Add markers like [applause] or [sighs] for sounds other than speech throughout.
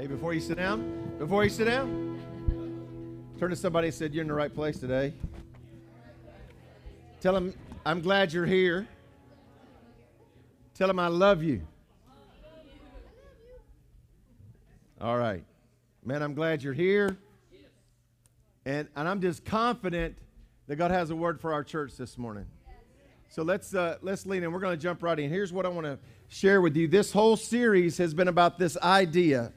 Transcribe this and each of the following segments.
Hey, before you sit down, before you sit down, turn to somebody and said, You're in the right place today. Tell them, I'm glad you're here. Tell them I love you. All right. Man, I'm glad you're here. And, and I'm just confident that God has a word for our church this morning. So let's uh, let's lean in. We're going to jump right in. Here's what I want to share with you. This whole series has been about this idea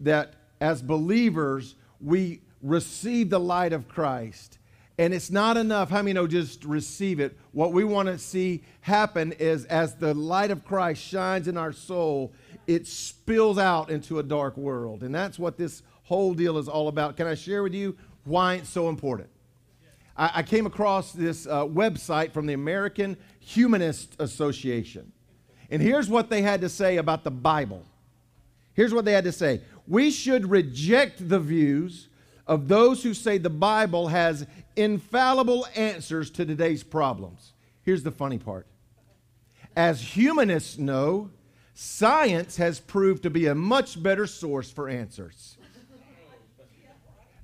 that as believers we receive the light of Christ, and it's not enough. How many know just receive it? What we want to see happen is as the light of Christ shines in our soul, it spills out into a dark world, and that's what this whole deal is all about. Can I share with you why it's so important? I, I came across this uh, website from the American Humanist Association. And here's what they had to say about the Bible. Here's what they had to say We should reject the views of those who say the Bible has infallible answers to today's problems. Here's the funny part. As humanists know, science has proved to be a much better source for answers.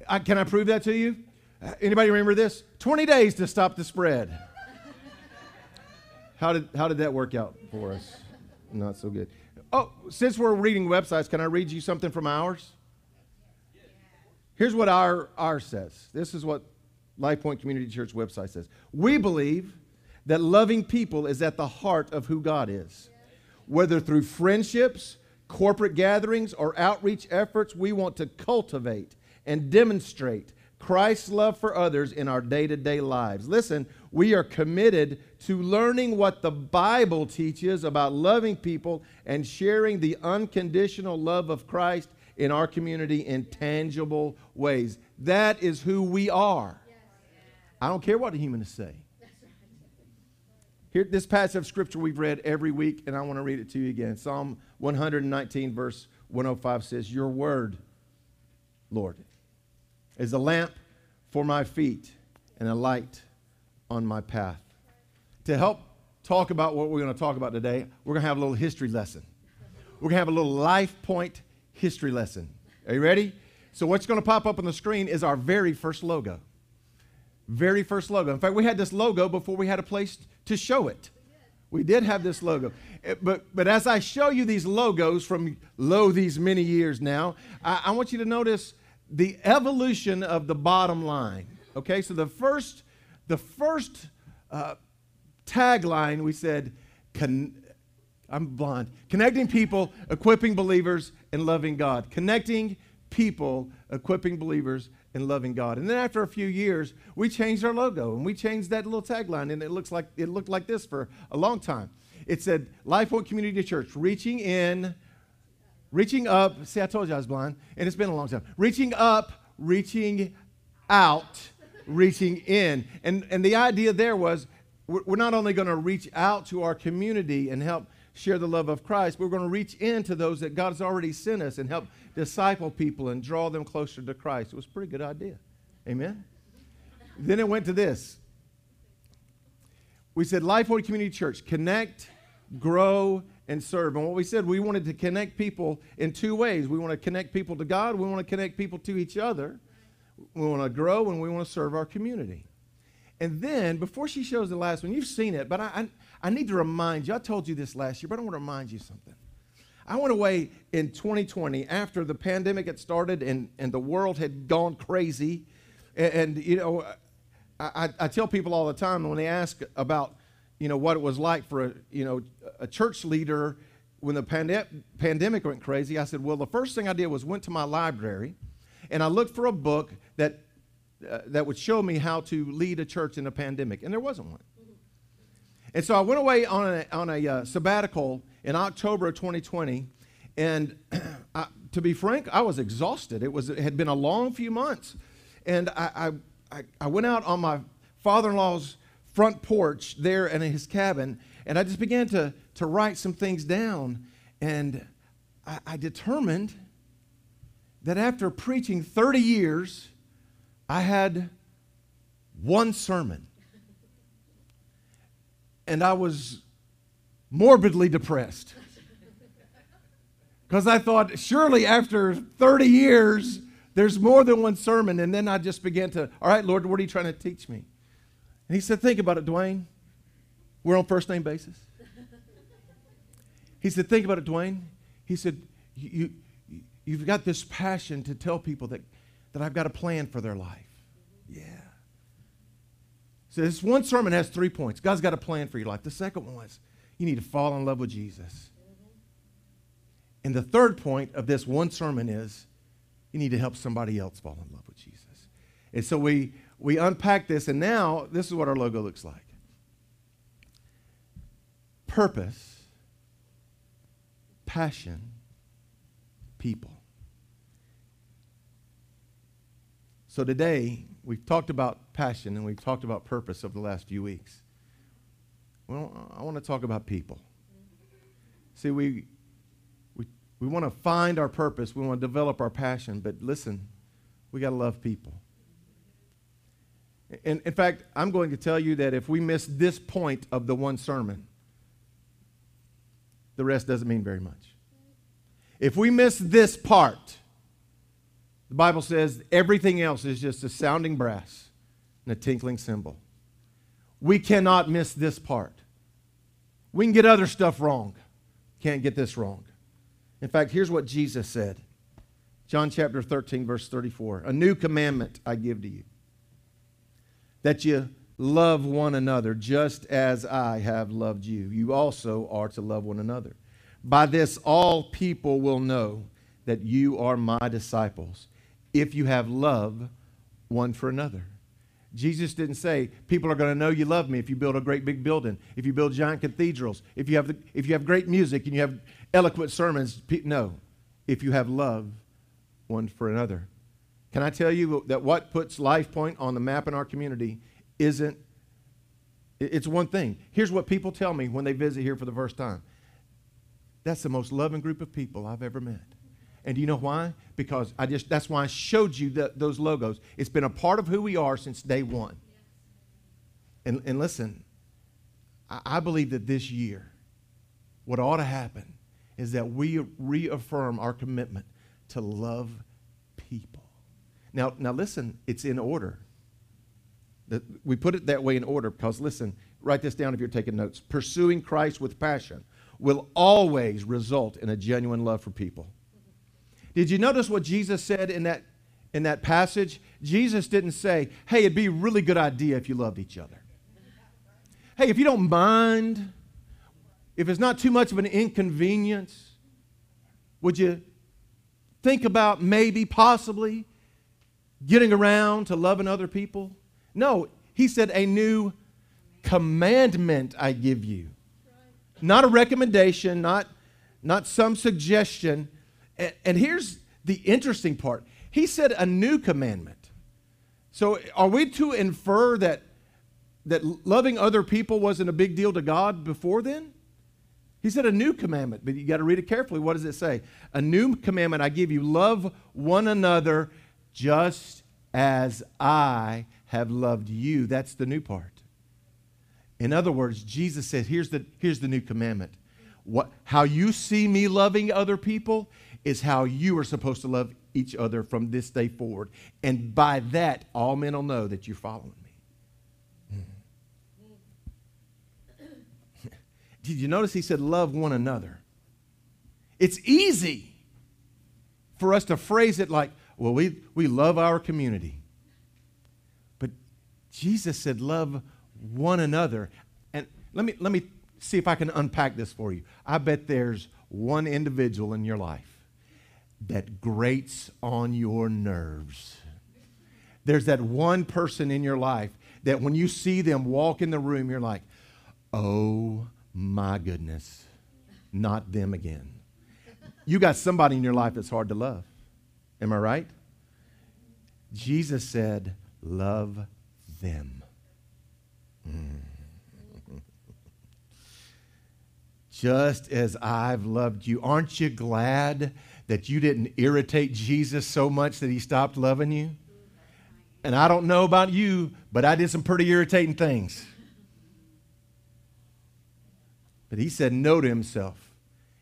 I, can I prove that to you? Uh, anybody remember this? 20 days to stop the spread. How did, how did that work out for us? Not so good. Oh, since we're reading websites, can I read you something from ours? Here's what our, our says. This is what Life Point Community Church website says. We believe that loving people is at the heart of who God is. Whether through friendships, corporate gatherings, or outreach efforts, we want to cultivate and demonstrate Christ's love for others in our day to day lives. Listen, we are committed to learning what the Bible teaches about loving people and sharing the unconditional love of Christ in our community in tangible ways. That is who we are. I don't care what the humanists say. Here, this passage of scripture we've read every week, and I want to read it to you again. Psalm 119, verse 105 says, Your word, Lord, is a lamp for my feet and a light on my path. To help talk about what we're going to talk about today, we're going to have a little history lesson. We're going to have a little life point history lesson. Are you ready? So, what's going to pop up on the screen is our very first logo. Very first logo. In fact, we had this logo before we had a place to show it. We did have this logo. Eh, but, but as I show you these logos from lo these many years now, I, I want you to notice the evolution of the bottom line. Okay, so the first, the first uh, tagline we said, con- I'm blind, connecting people, equipping believers, and loving God. Connecting people, equipping believers, and loving God. And then after a few years, we changed our logo and we changed that little tagline, and it looks like it looked like this for a long time. It said Life Point Community Church, reaching in, reaching up. See, I told you I was blind, and it's been a long time. Reaching up, reaching out, reaching in. And, and the idea there was we're not only going to reach out to our community and help share the love of Christ, we're going to reach into those that God has already sent us and help disciple people and draw them closer to Christ. It was a pretty good idea. Amen? then it went to this. We said, Life Point Community Church, connect, grow, and serve. And what we said, we wanted to connect people in two ways. We want to connect people to God, we want to connect people to each other. We want to grow and we want to serve our community. And then, before she shows the last one, you've seen it, but I, I, I need to remind you. I told you this last year, but I want to remind you something. I went away in 2020 after the pandemic had started and, and the world had gone crazy. And, and you know, I, I, tell people all the time when they ask about, you know, what it was like for a, you know, a church leader when the pande- pandemic went crazy, I said, well, the first thing I did was went to my library and I looked for a book that, uh, that would show me how to lead a church in a pandemic, and there wasn't one. And so I went away on a, on a uh, sabbatical in October of 2020, and [clears throat] I, to be frank, I was exhausted. It, was, it had been a long few months. And I, I, I went out on my father in law's front porch there and in his cabin, and I just began to, to write some things down. And I, I determined that after preaching 30 years, I had one sermon. And I was morbidly depressed. Because I thought, surely after 30 years, there's more than one sermon. And then I just began to, all right, Lord, what are you trying to teach me? And he said, think about it, Dwayne. We're on first name basis. He said, think about it, Dwayne. He said, you, you've got this passion to tell people that, that I've got a plan for their life. Yeah. So this one sermon has three points. God's got a plan for your life. The second one was you need to fall in love with Jesus. And the third point of this one sermon is you need to help somebody else fall in love with Jesus. And so we, we unpack this, and now this is what our logo looks like purpose, passion, people. So today, we've talked about passion and we've talked about purpose over the last few weeks. Well, I want to talk about people. See, we, we, we want to find our purpose, we want to develop our passion, but listen, we got to love people. In, in fact, I'm going to tell you that if we miss this point of the one sermon, the rest doesn't mean very much. If we miss this part, the Bible says everything else is just a sounding brass and a tinkling cymbal. We cannot miss this part. We can get other stuff wrong, can't get this wrong. In fact, here's what Jesus said John chapter 13, verse 34 A new commandment I give to you, that you love one another just as I have loved you. You also are to love one another. By this, all people will know that you are my disciples if you have love one for another. Jesus didn't say people are going to know you love me if you build a great big building, if you build giant cathedrals, if you have, the, if you have great music and you have eloquent sermons. No, if you have love one for another. Can I tell you that what puts Life Point on the map in our community isn't, it's one thing. Here's what people tell me when they visit here for the first time that's the most loving group of people I've ever met. And do you know why? Because I just that's why I showed you the, those logos. It's been a part of who we are since day one. And, and listen, I, I believe that this year, what ought to happen is that we reaffirm our commitment to love people. Now, now listen, it's in order. We put it that way in order because, listen, write this down if you're taking notes. Pursuing Christ with passion will always result in a genuine love for people. Did you notice what Jesus said in that, in that passage? Jesus didn't say, hey, it'd be a really good idea if you loved each other. Hey, if you don't mind, if it's not too much of an inconvenience, would you think about maybe, possibly getting around to loving other people? No, he said, a new commandment I give you. Not a recommendation, not, not some suggestion. And, and here's the interesting part He said a new commandment. So are we to infer that, that loving other people wasn't a big deal to God before then? He said a new commandment, but you got to read it carefully. What does it say? A new commandment I give you love one another just as I have loved you. That's the new part. In other words, Jesus said, here's the, here's the new commandment. What, how you see me loving other people is how you are supposed to love each other from this day forward. And by that, all men will know that you're following me. Hmm. [clears throat] Did you notice he said, love one another? It's easy for us to phrase it like, well, we, we love our community. But Jesus said, love one another. And let me, let me see if I can unpack this for you. I bet there's one individual in your life that grates on your nerves. There's that one person in your life that when you see them walk in the room, you're like, oh my goodness, not them again. You got somebody in your life that's hard to love. Am I right? Jesus said, love them. [laughs] Just as I've loved you. Aren't you glad that you didn't irritate Jesus so much that he stopped loving you? And I don't know about you, but I did some pretty irritating things. But he said no to himself.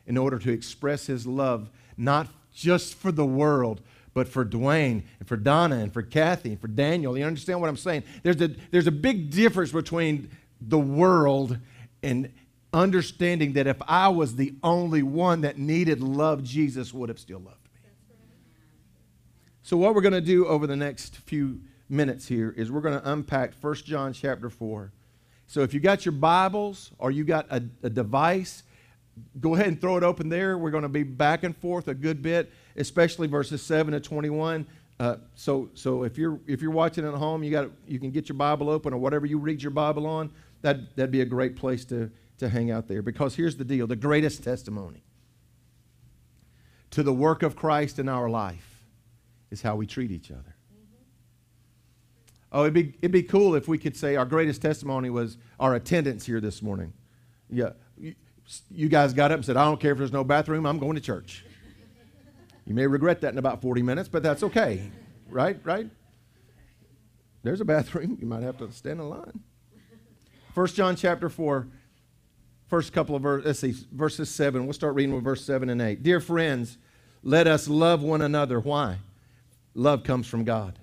in order to express his love, not just for the world, but for Dwayne and for Donna and for Kathy and for Daniel. You understand what I'm saying? There's a, there's a big difference between the world and understanding that if I was the only one that needed love, Jesus would have still loved me. So, what we're going to do over the next few minutes here is we're going to unpack 1 John chapter 4. So, if you got your Bibles or you got a, a device, go ahead and throw it open there. We're going to be back and forth a good bit, especially verses 7 to 21. Uh, so, so if you're if you're watching at home, you got you can get your Bible open or whatever you read your Bible on. That that'd be a great place to to hang out there. Because here's the deal: the greatest testimony to the work of Christ in our life is how we treat each other. Oh, it'd be it'd be cool if we could say our greatest testimony was our attendance here this morning. Yeah, you guys got up and said, I don't care if there's no bathroom, I'm going to church. You may regret that in about 40 minutes, but that's okay. Right? Right? There's a bathroom. You might have to stand in line. 1 John chapter 4, first couple of verses, let's see, verses 7. We'll start reading with verse 7 and 8. Dear friends, let us love one another. Why? Love comes from God.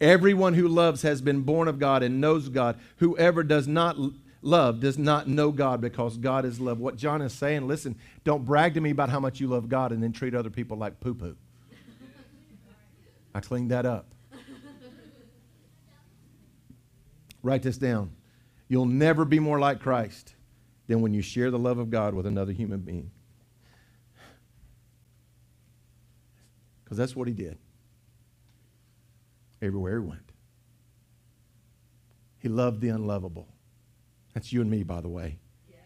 Everyone who loves has been born of God and knows God. Whoever does not love does not know God because God is love. What John is saying, listen, don't brag to me about how much you love God and then treat other people like poo poo. I cleaned that up. Write this down. You'll never be more like Christ than when you share the love of God with another human being. Because that's what he did everywhere he went. He loved the unlovable. That's you and me, by the way. Yes.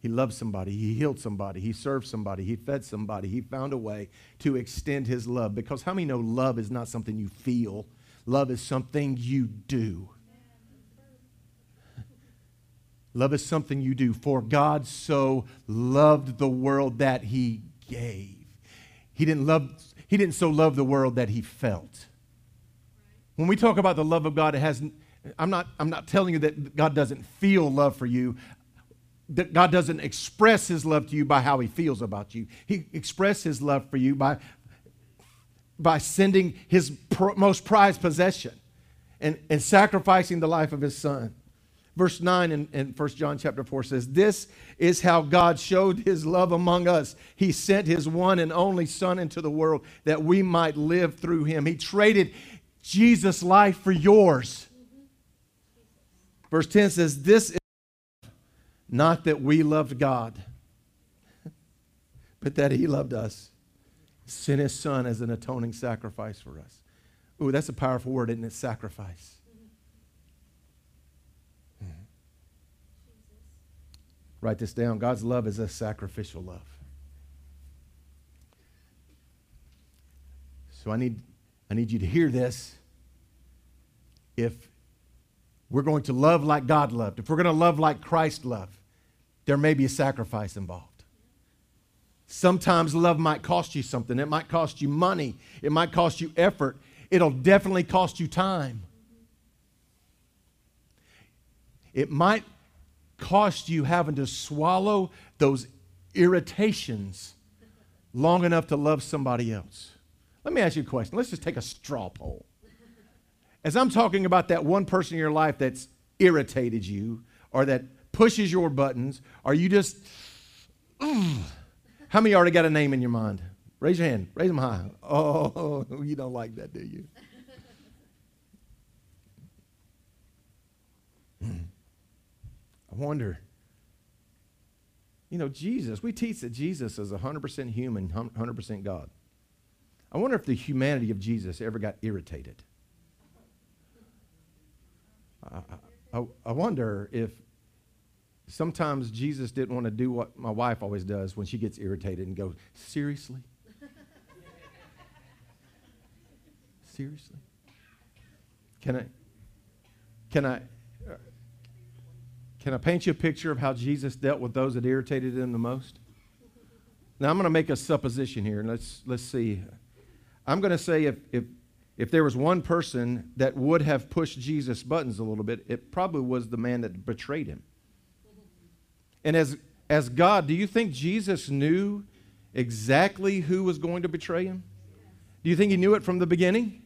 He loved somebody. He healed somebody. He served somebody. He fed somebody. He found a way to extend his love. Because how many know love is not something you feel? Love is something you do. Love is something you do. For God so loved the world that he gave. He didn't love he didn't so love the world that he felt. When we talk about the love of God, it has I'm not, I'm not telling you that God doesn't feel love for you. That God doesn't express his love to you by how he feels about you. He expressed his love for you by, by sending his most prized possession and, and sacrificing the life of his son. Verse 9 in, in 1 John chapter 4 says, This is how God showed his love among us. He sent his one and only Son into the world that we might live through him. He traded Jesus' life for yours. Verse 10 says, This is not that we loved God, but that He loved us, sent His Son as an atoning sacrifice for us. Ooh, that's a powerful word, isn't it? Sacrifice. Hmm. Write this down. God's love is a sacrificial love. So I need, I need you to hear this. If we're going to love like God loved, if we're going to love like Christ loved, there may be a sacrifice involved. Sometimes love might cost you something. It might cost you money. It might cost you effort. It'll definitely cost you time. It might cost you having to swallow those irritations long enough to love somebody else. Let me ask you a question. Let's just take a straw poll. As I'm talking about that one person in your life that's irritated you or that pushes your buttons, are you just, mm. how many already got a name in your mind? Raise your hand. Raise them high. [laughs] Oh, you don't like that, do you? Hmm. I wonder. You know, Jesus, we teach that Jesus is 100% human, 100% God. I wonder if the humanity of Jesus ever got irritated. I, I, wonder if sometimes Jesus didn't want to do what my wife always does when she gets irritated and go, Seriously? [laughs] Seriously? Can I, can I, can I paint you a picture of how Jesus dealt with those that irritated him the most? Now I'm going to make a supposition here, and let's let's see. I'm going to say if if if there was one person that would have pushed Jesus' buttons a little bit, it probably was the man that betrayed him. And as as God, do you think Jesus knew exactly who was going to betray him? Do you think he knew it from the beginning?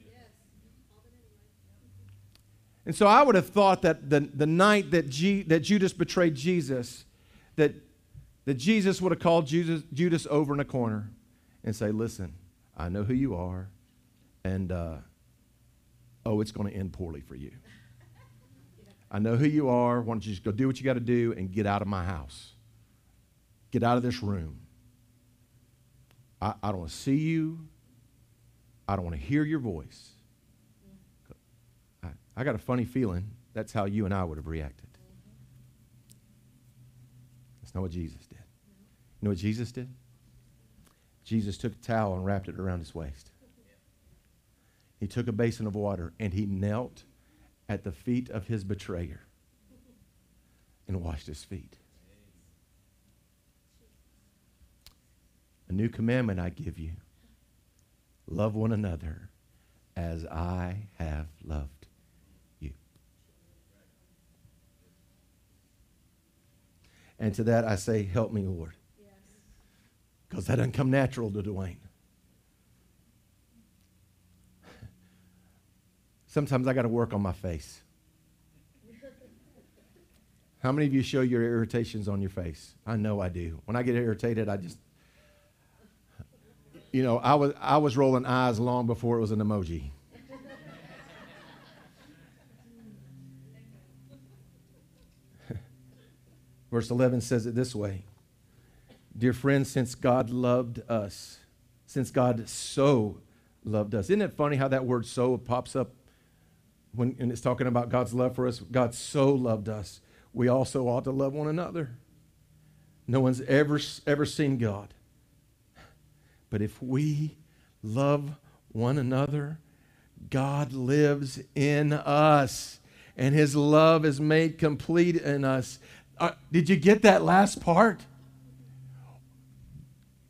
And so I would have thought that the, the night that, G, that Judas betrayed Jesus, that, that Jesus would have called Judas, Judas over in a corner and say, Listen, I know who you are, and uh, oh, it's going to end poorly for you. I know who you are. Why don't you just go do what you got to do and get out of my house? Get out of this room. I, I don't want to see you. I don't want to hear your voice. I, I got a funny feeling that's how you and I would have reacted. That's not what Jesus did. You know what Jesus did? Jesus took a towel and wrapped it around his waist. He took a basin of water and he knelt at the feet of his betrayer and washed his feet. A new commandment I give you love one another as I have loved you. And to that I say, Help me, Lord. Because that doesn't come natural to Dwayne. Sometimes I got to work on my face. How many of you show your irritations on your face? I know I do. When I get irritated, I just, you know, I was, I was rolling eyes long before it was an emoji. [laughs] Verse 11 says it this way Dear friends, since God loved us, since God so loved us. Isn't it funny how that word so pops up when and it's talking about God's love for us? God so loved us. We also ought to love one another. No one's ever, ever seen God. But if we love one another, God lives in us, and his love is made complete in us. Uh, did you get that last part?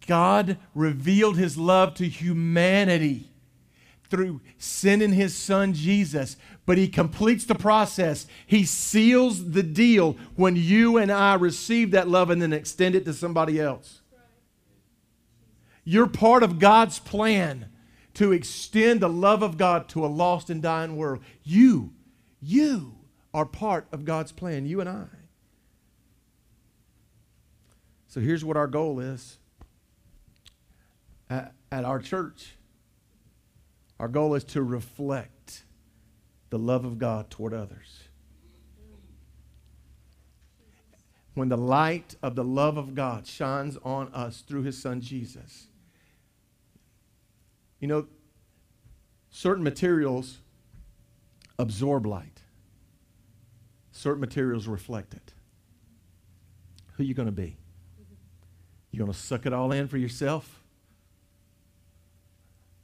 God revealed his love to humanity through sending his son Jesus, but he completes the process. He seals the deal when you and I receive that love and then extend it to somebody else. You're part of God's plan to extend the love of God to a lost and dying world. You, you are part of God's plan, you and I. So here's what our goal is at, at our church. Our goal is to reflect the love of God toward others. When the light of the love of God shines on us through his son Jesus, you know, certain materials absorb light, certain materials reflect it. Who are you going to be? You going to suck it all in for yourself?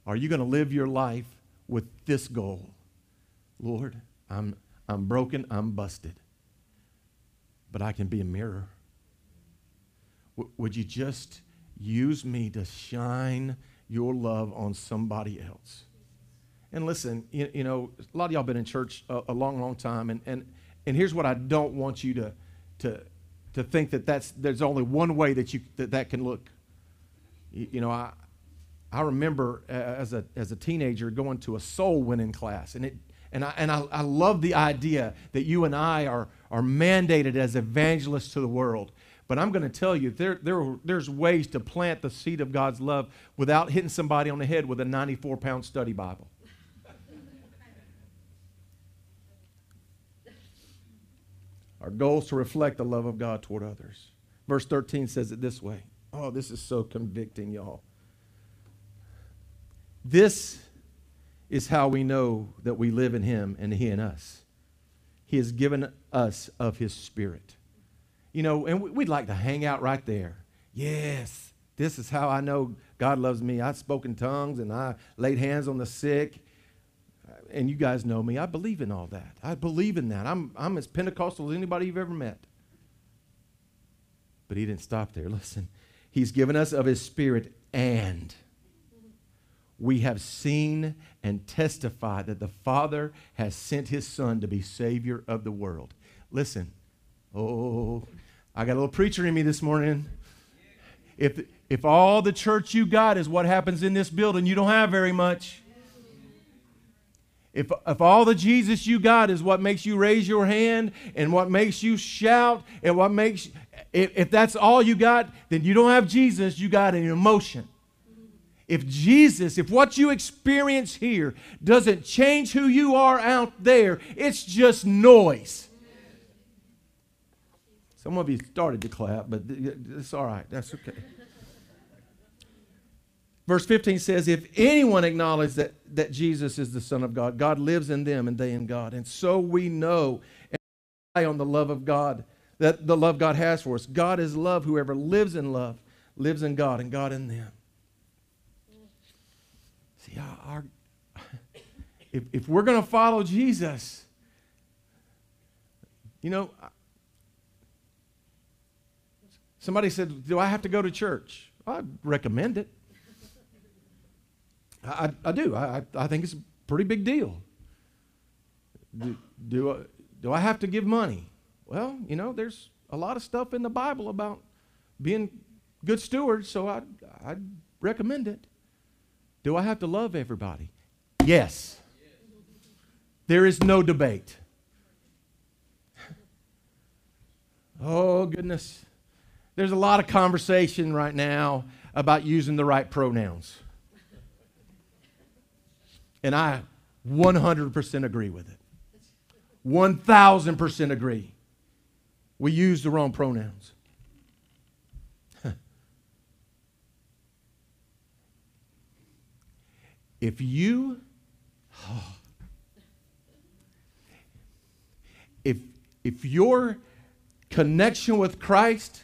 Are you going to live your life with this goal? Lord, I'm, I'm broken, I'm busted, but I can be a mirror. W- would you just use me to shine your love on somebody else? And listen, you, you know, a lot of y'all been in church a, a, long, long time, and, and, and here's what I don't want you to, to, to think that that's, there's only one way that, you, that that can look. You, you know, I, I remember as a, as a teenager going to a soul winning class, and, it, and, I, and I, I love the idea that you and I are, are mandated as evangelists to the world. But I'm going to tell you, there, there, there's ways to plant the seed of God's love without hitting somebody on the head with a 94 pound study Bible. Our goal is to reflect the love of God toward others. Verse 13 says it this way. Oh, this is so convicting, y'all. This is how we know that we live in Him and He in us. He has given us of His Spirit. You know, and we'd like to hang out right there. Yes, this is how I know God loves me. I spoke in tongues and I laid hands on the sick. And you guys know me. I believe in all that. I believe in that. I'm, I'm as Pentecostal as anybody you've ever met. But he didn't stop there. [laughs] Listen, he's given us of his spirit and we have seen and testified that the Father has sent his Son to be Savior of the world. Listen, oh, I got a little preacher in me this morning. If, if all the church you got is what happens in this building, you don't have very much. If, if all the Jesus you got is what makes you raise your hand and what makes you shout and what makes, if, if that's all you got, then you don't have Jesus, you got an emotion. If Jesus, if what you experience here doesn't change who you are out there, it's just noise. Some of you started to clap, but it's all right. That's okay. Verse 15 says, If anyone acknowledges that, that Jesus is the Son of God, God lives in them and they in God. And so we know and rely on the love of God, that the love God has for us. God is love. Whoever lives in love lives in God and God in them. See, our, if, if we're going to follow Jesus, you know, somebody said, Do I have to go to church? I recommend it. I, I do. I, I think it's a pretty big deal. Do, do, I, do I have to give money? Well, you know, there's a lot of stuff in the Bible about being good stewards, so I, I recommend it. Do I have to love everybody? Yes. There is no debate. Oh, goodness. There's a lot of conversation right now about using the right pronouns. And I 100% agree with it. 1000% agree. We use the wrong pronouns. If you [sighs] if if your connection with Christ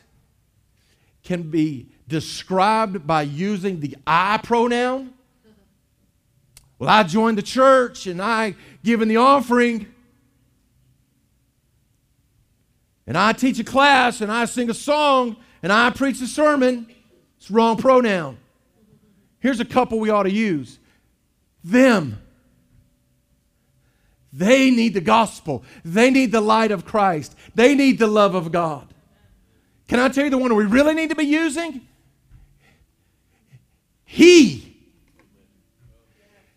can be described by using the I pronoun, well, I joined the church and I given the offering. And I teach a class and I sing a song and I preach a sermon. It's wrong pronoun. Here's a couple we ought to use them. They need the gospel. They need the light of Christ. They need the love of God. Can I tell you the one we really need to be using? He.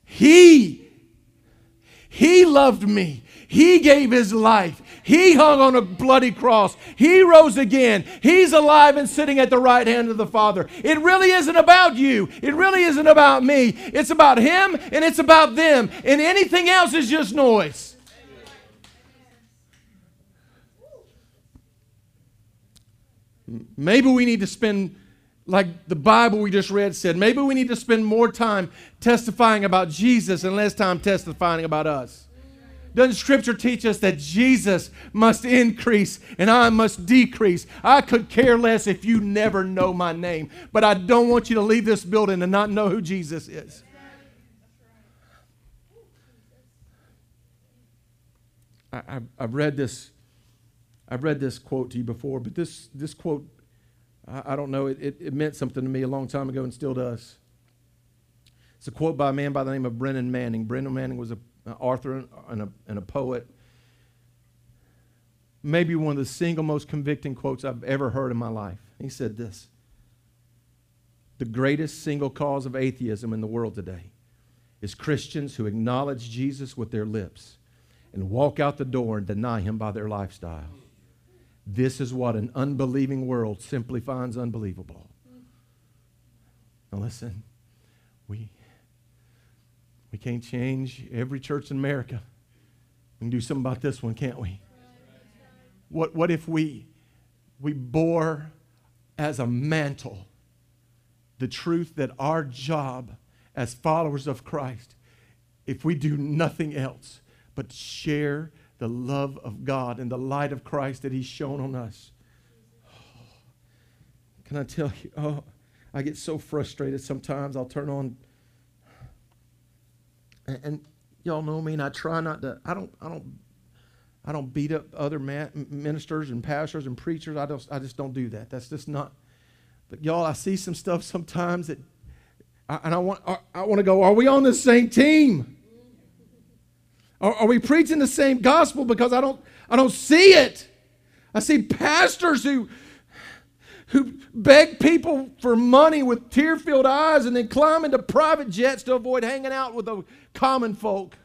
He, He loved me. He gave His life. He hung on a bloody cross. He rose again. He's alive and sitting at the right hand of the Father. It really isn't about you. It really isn't about me. It's about Him and it's about them. And anything else is just noise. Maybe we need to spend like the Bible we just read said, maybe we need to spend more time testifying about Jesus and less time testifying about us. Doesn't Scripture teach us that Jesus must increase and I must decrease? I could care less if you never know my name, but I don't want you to leave this building and not know who Jesus is. I, have read this. I've read this quote to you before, but this, this quote I, I don't know, it, it, it, meant something to me a long time ago and still does. It's a quote by a man by the name of Brennan Manning. Brennan Manning was a, an author and a, and a poet. Maybe one of the single most convicting quotes I've ever heard in my life. He said this The greatest single cause of atheism in the world today is Christians who acknowledge Jesus with their lips and walk out the door and deny him by their lifestyle. This is what an unbelieving world simply finds unbelievable. Now, listen, we, we can't change every church in America. We can do something about this one, can't we? What, what if we, we bore as a mantle the truth that our job as followers of Christ, if we do nothing else but share the love of God and the light of Christ that He's shown on us. Oh, can I tell you? Oh, I get so frustrated sometimes. I'll turn on, and, and y'all know me, and I try not to. I don't. I don't. I don't beat up other ministers and pastors and preachers. I don't. I just don't do that. That's just not. But y'all, I see some stuff sometimes that, I, and I want. I, I want to go. Are we on the same team? Are, are we preaching the same gospel? Because I don't, I don't see it. I see pastors who, who beg people for money with tear filled eyes and then climb into private jets to avoid hanging out with the common folk.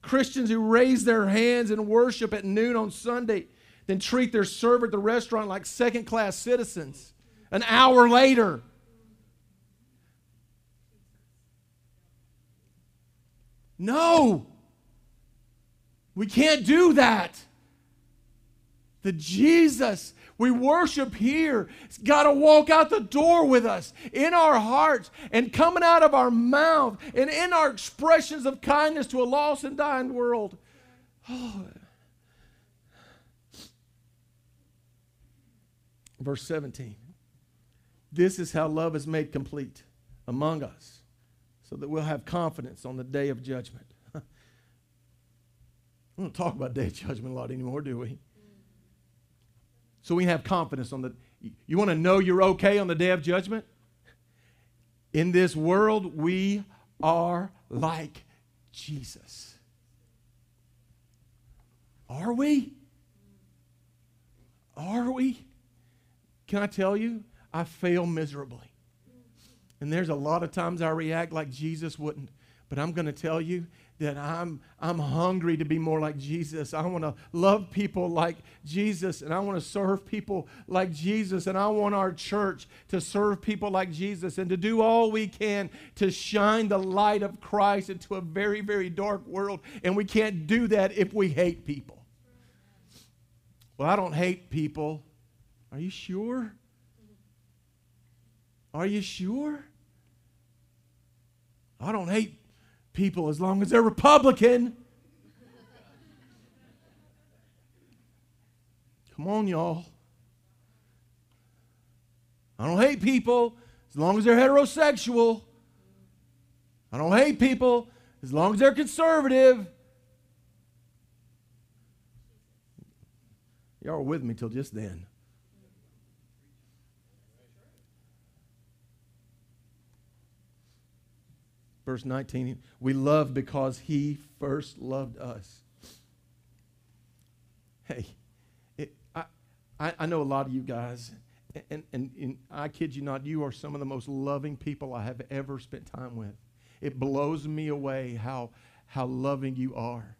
Christians who raise their hands and worship at noon on Sunday, then treat their server at the restaurant like second class citizens an hour later. No, we can't do that. The Jesus we worship here has got to walk out the door with us in our hearts and coming out of our mouth and in our expressions of kindness to a lost and dying world. Oh. Verse 17. This is how love is made complete among us, so that we'll have confidence on the day of judgment. [laughs] We don't talk about day of judgment a lot anymore, do we? So we have confidence on the. You want to know you're okay on the day of judgment? In this world, we are like Jesus. Are we? Are we? Can I tell you? I fail miserably. And there's a lot of times I react like Jesus wouldn't. But I'm going to tell you that I'm, I'm hungry to be more like Jesus. I want to love people like Jesus, and I want to serve people like Jesus, and I want our church to serve people like Jesus and to do all we can to shine the light of Christ into a very, very dark world. And we can't do that if we hate people. Well, I don't hate people. Are you sure? Are you sure? I don't hate people as long as they're Republican. Come on, y'all. I don't hate people as long as they're heterosexual. I don't hate people as long as they're conservative. Y'all were with me till just then. Verse 19, we love because he first loved us. Hey, it, I, I, know a lot of you guys, and, and, and I kid you not, you are some of the most loving people I have ever spent time with. It blows me away how, how loving you are.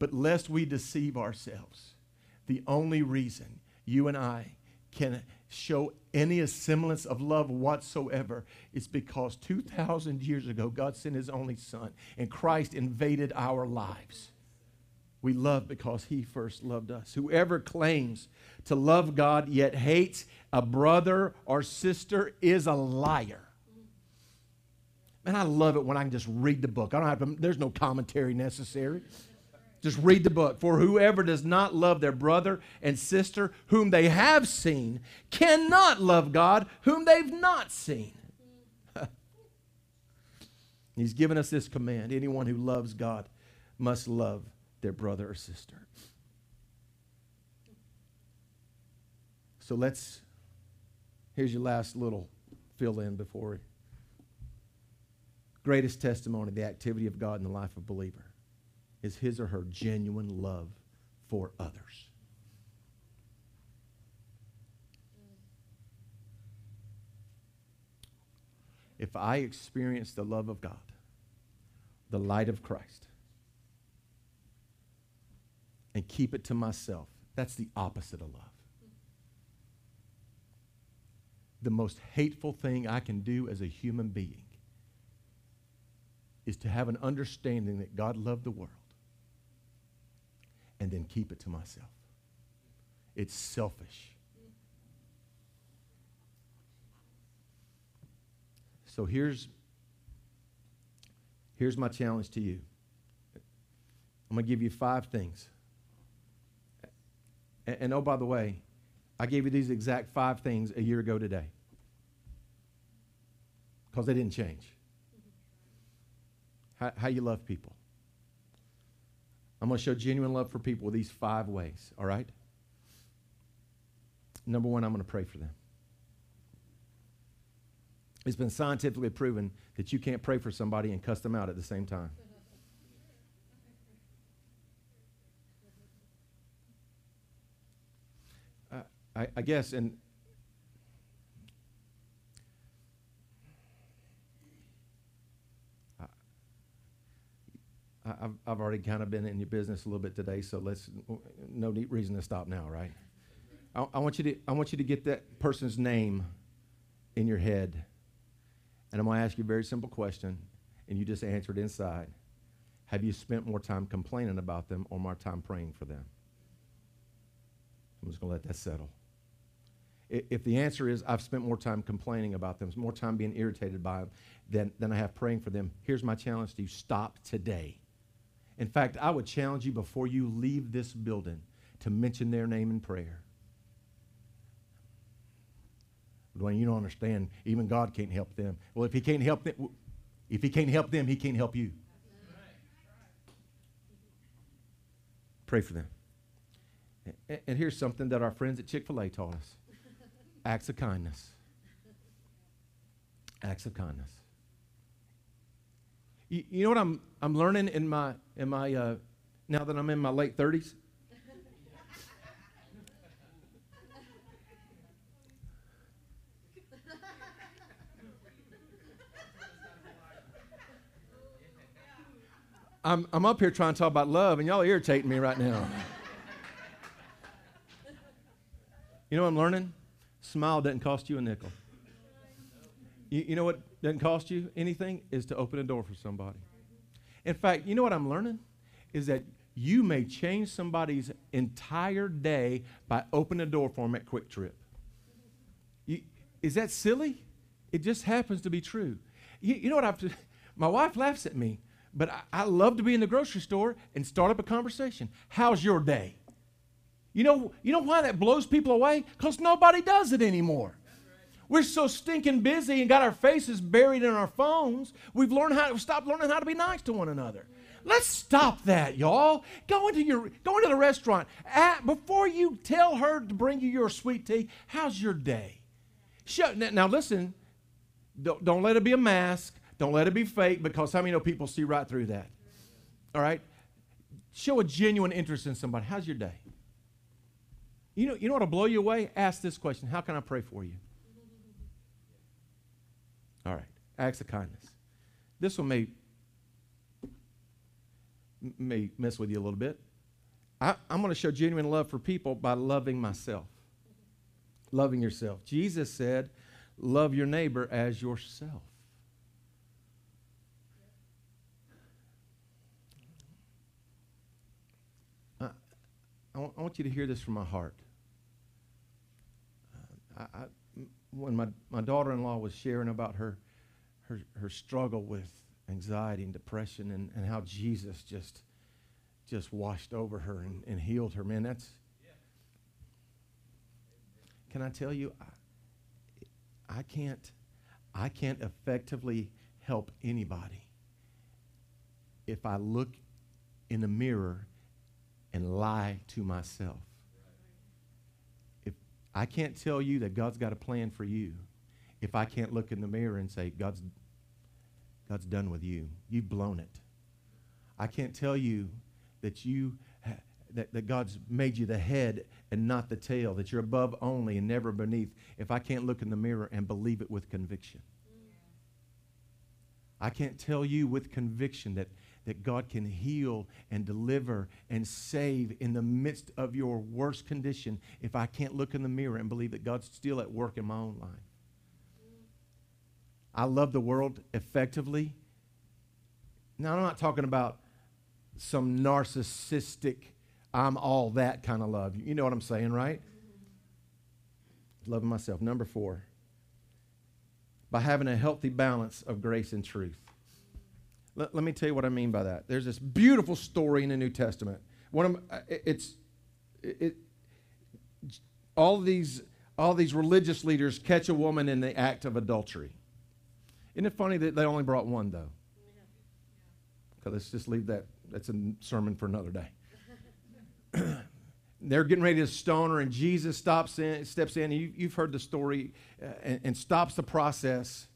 But lest we deceive ourselves, the only reason you and I can show any semblance of love whatsoever is because 2,000 years ago, God sent his only son and Christ invaded our lives. We love because he first loved us. Whoever claims to love God yet hates a brother or sister is a liar. Man, I love it when I can just read the book. I don't have to, there's no commentary necessary. Just read the book. For whoever does not love their brother and sister whom they have seen cannot love God whom they've not seen. [laughs] He's given us this command anyone who loves God must love their brother or sister. So let's, here's your last little fill in before. Greatest testimony, the activity of God in the life of believer is his or her genuine love for others. If I experience the love of God, the light of Christ, and keep it to myself, that's the opposite of love. The most hateful thing I can do as a human being is to have an understanding that God loved the world and then keep it to myself. It's selfish. So here's, here's my challenge to you. I'm going to give you five things. And, and, oh, by the way, I gave you these exact five things a year ago today because they didn't change. How, how you love people. I'm going to show genuine love for people these five ways, all right? Number one, I'm going to pray for them. It's been scientifically proven that you can't pray for somebody and cuss them out at the same time. I, I guess, and I've, I've already kind of been in your business a little bit today, so let's no need reason to stop now, right? I, I want you to I want you to get that person's name in your head, and I'm going to ask you a very simple question, and you just answer it inside. Have you spent more time complaining about them or more time praying for them? I'm just going to let that settle. If the answer is I've spent more time complaining about them, more time being irritated by them than, than I have praying for them, here's my challenge to you stop today. In fact, I would challenge you before you leave this building to mention their name in prayer. Dwayne, you don't understand. Even God can't help them. Well, if He can't help them, if He can't help them, He can't help you. Pray for them. And here's something that our friends at Chick fil A taught us acts of kindness. Acts of kindness. You, you know what I'm, I'm learning in my, in my uh, now that I'm in my late 30s? I'm, I'm up here trying to talk about love, and y'all irritating me right now. you know what I'm learning? Smile doesn't cost you a nickel. You, you know what doesn't cost you anything? Is to open a door for somebody. In fact, you know what I'm learning? Is that you may change somebody's entire day by opening a door for them at QuikTrip. You, is that silly? It just happens to be true. You, you know what I've, my wife laughs at me but I, I love to be in the grocery store and start up a conversation. How's your day? You know, you know why that blows people away? Because nobody does it anymore. We're so stinking busy and got our faces buried in our phones. We've learned how to stop learning how to be nice to one another. Let's stop that, y'all. Go into your go into the restaurant. At, before you tell her to bring you your sweet tea, how's your day? Show, now, now listen, don't, don't let it be a mask. Don't let it be fake because how many know people see right through that? All right? Show a genuine interest in somebody. How's your day? You know, you know what'll blow you away? Ask this question How can I pray for you? All right. Acts of kindness. This one may, may mess with you a little bit. I, I'm going to show genuine love for people by loving myself. Loving yourself. Jesus said, Love your neighbor as yourself. I I want you to hear this from my heart. Uh, I, I, when my, my daughter in law was sharing about her, her, her struggle with anxiety and depression and, and how Jesus just, just washed over her and, and healed her, man, that's. Can I tell you, I, I can't, I can't effectively help anybody if I look in the mirror and lie to myself. I can't tell you that God's got a plan for you, if I can't look in the mirror and say, God's, God's done with you, you've blown it. I can't tell you that you that, that God's made you the head and not the tail, that you're above only and never beneath, if I can't look in the mirror and believe it with conviction. I can't tell you with conviction that that God can heal and deliver and save in the midst of your worst condition if I can't look in the mirror and believe that God's still at work in my own life. I love the world effectively. Now, I'm not talking about some narcissistic, I'm all that kind of love. You know what I'm saying, right? Loving myself. Number four, by having a healthy balance of grace and truth. Let, let me tell you what I mean by that. There's this beautiful story in the New Testament. One of uh, it's it, it all these all these religious leaders catch a woman in the act of adultery. Isn't it funny that they only brought one though? Okay, let's just leave that. That's a sermon for another day. [clears throat] They're getting ready to stone her, and Jesus stops in, steps in. You, have heard the story, uh, and, and stops the process.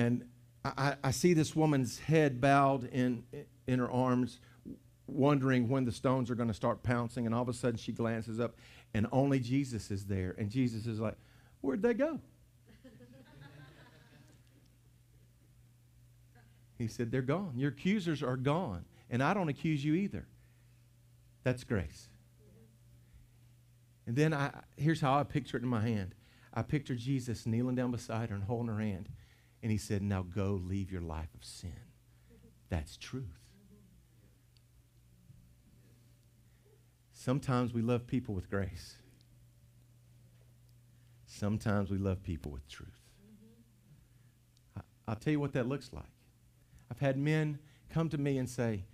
And I, I see this woman's head bowed in, in her arms, wondering when the stones are going to start pouncing, and all of a sudden she glances up, and only Jesus is there. And Jesus is like, Where'd they go? [laughs] he said, They're gone. Your accusers are gone. And I don't accuse you either. That's grace. And then I, here's how I picture it in my hand. I picture Jesus kneeling down beside her and holding her hand. And he said, Now go leave your life of sin. That's truth. Sometimes we love people with grace. Sometimes we love people with truth. I'll tell you what that looks like. I've had men come to me and say,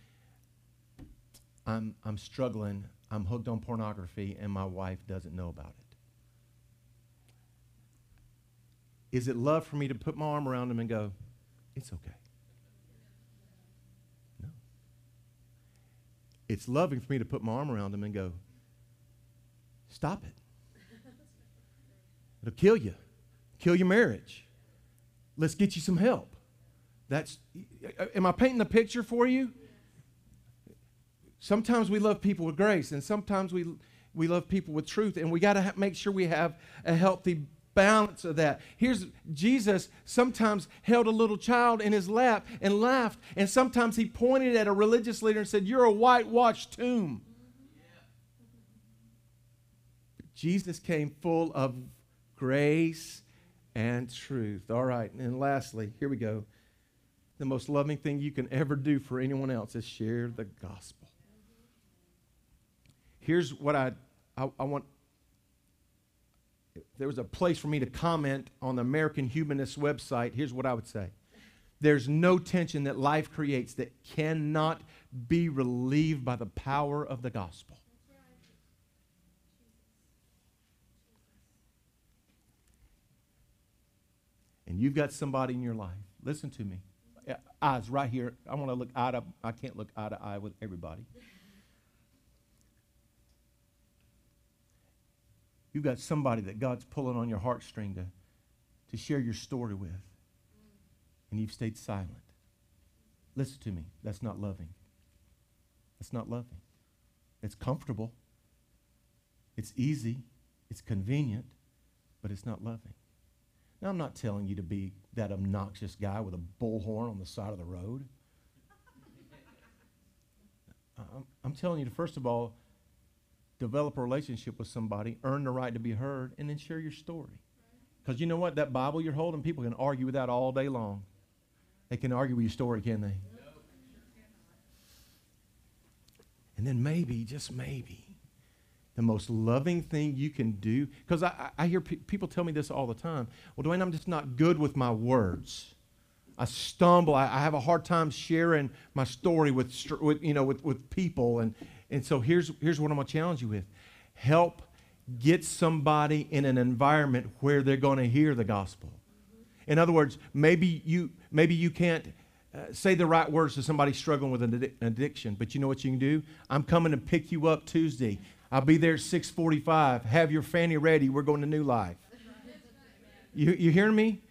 I'm, I'm struggling, I'm hooked on pornography, and my wife doesn't know about it. Is it love for me to put my arm around them and go, it's okay? No. It's loving for me to put my arm around them and go, stop it. It'll kill you, kill your marriage. Let's get you some help. That's, am I painting the picture for you? Sometimes we love people with grace, and sometimes we, we love people with truth, and we got to ha- make sure we have a healthy balance of that. Here's Jesus sometimes held a little child in his lap and laughed, and sometimes he pointed at a religious leader and said, You're a whitewashed tomb. Jesus came full of grace and truth. All right, and lastly, here we go. The most loving thing you can ever do for anyone else is share the gospel. Here's what I, I, I want there was a place for me to comment on the American Humanist website, here's what I would say. There's no tension that life creates that cannot be relieved by the power of the gospel. And you've got somebody in your life. Listen to me. Eyes right here. I want to look eye to I can't look eye to eye with everybody. You've got somebody that God's pulling on your heartstring to, to share your story with, and you've stayed silent. Listen to me. That's not loving. That's not loving. It's comfortable. It's easy. It's convenient, but it's not loving. Now, I'm not telling you to be that obnoxious guy with a bullhorn on the side of the road. [laughs] I'm telling you to, first of all, develop a relationship with somebody, earn the right to be heard, and then share your story. Because you know what? That Bible you're holding, people can argue with that all day long. They can argue with your story, can they? And then maybe, just maybe, the most loving thing you can do, because I, I hear pe- people tell me this all the time. Well, Dwayne, I'm just not good with my words. I stumble. I, I have a hard time sharing my story with, with you know, with, with people. And, and so here's, here's what I'm going to challenge you with help get somebody in an environment where they're going to hear the gospel. In other words, maybe you, maybe you can't uh, say the right words to somebody struggling with an addiction, but you know what you can do? I'm coming to pick you up Tuesday. I'll be there at 645. Have your fanny ready. We're going to New Life. You, you hearing me?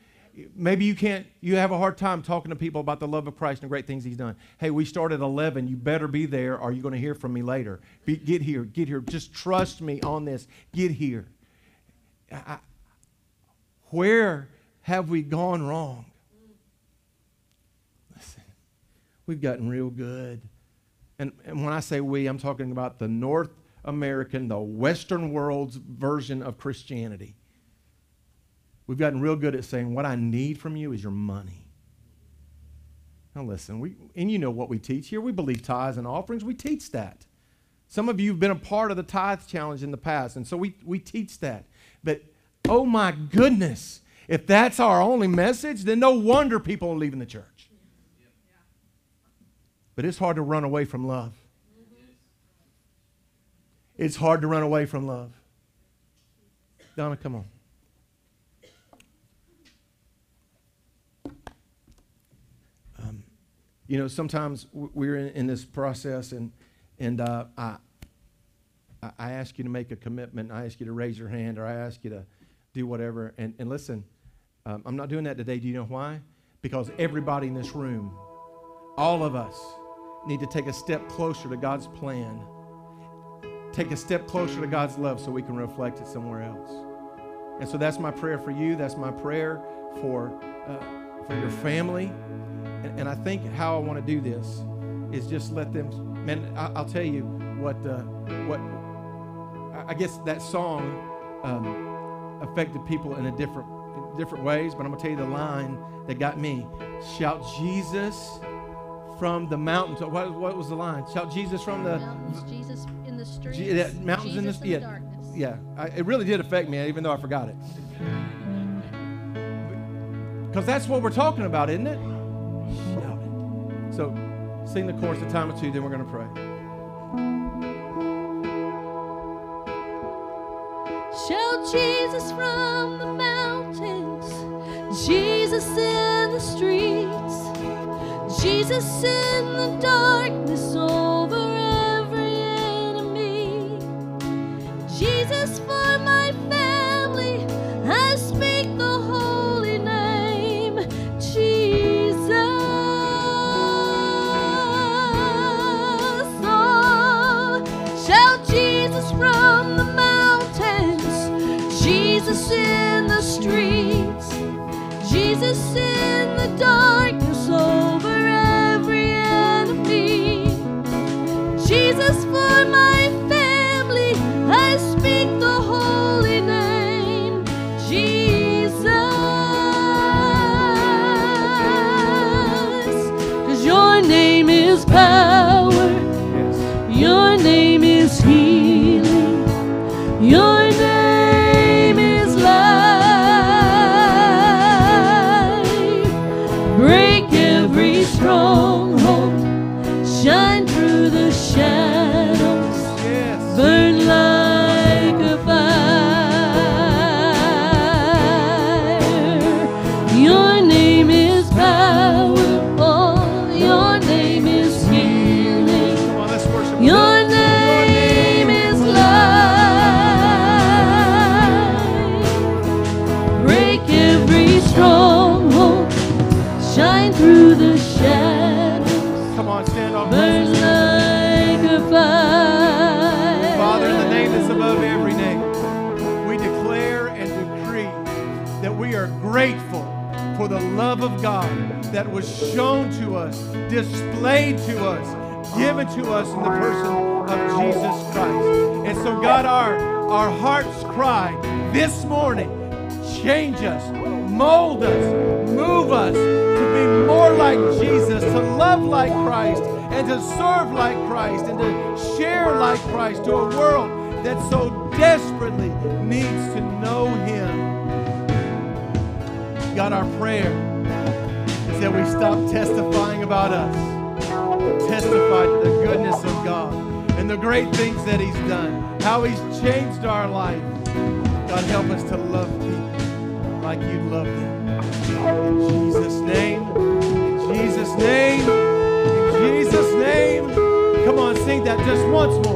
Maybe you can't you have a hard time talking to people about the love of christ and the great things he's done. Hey we start at 11 you better be there or you're going to hear from me later. Be, get here get here. Just trust me on this. Get here. I, where have we gone wrong? Listen we've gotten real good. And, and when i say we i'm talking about the north american the western world's version of christianity We've gotten real good at saying, What I need from you is your money. Now, listen, we, and you know what we teach here. We believe tithes and offerings. We teach that. Some of you have been a part of the tithe challenge in the past, and so we, we teach that. But oh my goodness, if that's our only message, then no wonder people are leaving the church. But it's hard to run away from love. It's hard to run away from love. Donna, come on. You know, sometimes we're in, in this process, and and uh, I I ask you to make a commitment. I ask you to raise your hand, or I ask you to do whatever. And and listen, um, I'm not doing that today. Do you know why? Because everybody in this room, all of us, need to take a step closer to God's plan, take a step closer to God's love so we can reflect it somewhere else. And so that's my prayer for you. That's my prayer for, uh, for your family. And, and, I think how I want to do this is just let them, man, I, will tell you what, uh, what I guess that song um, affected people in a different, different ways, but I'm going to tell you the line that got me. Shout Jesus from the mountains. What, what was the line? Shout Jesus from the mountains. Jesus in the streets. G- yeah, mountains Jesus in the, in yeah, the darkness. yeah. I, it really did affect me, even though I forgot it. Because that's what we're talking about, isn't it? So, sing the chorus a time or two, then we're going to pray. Shout Jesus from the mountains, Jesus in the streets, Jesus in the darkness over in the streets, Jesus in the darkness change us, mold us, move us to be more like Jesus, to love like Christ, and to serve like Christ, and to share like Christ to a world that so desperately needs to know Him. God, our prayer is that we stop testifying about us, testify to the goodness of God and the great things that He's done, how He's changed our life. God, help us to love people like you love them. In Jesus' name, in Jesus' name, in Jesus' name. Come on, sing that just once more.